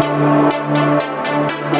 Música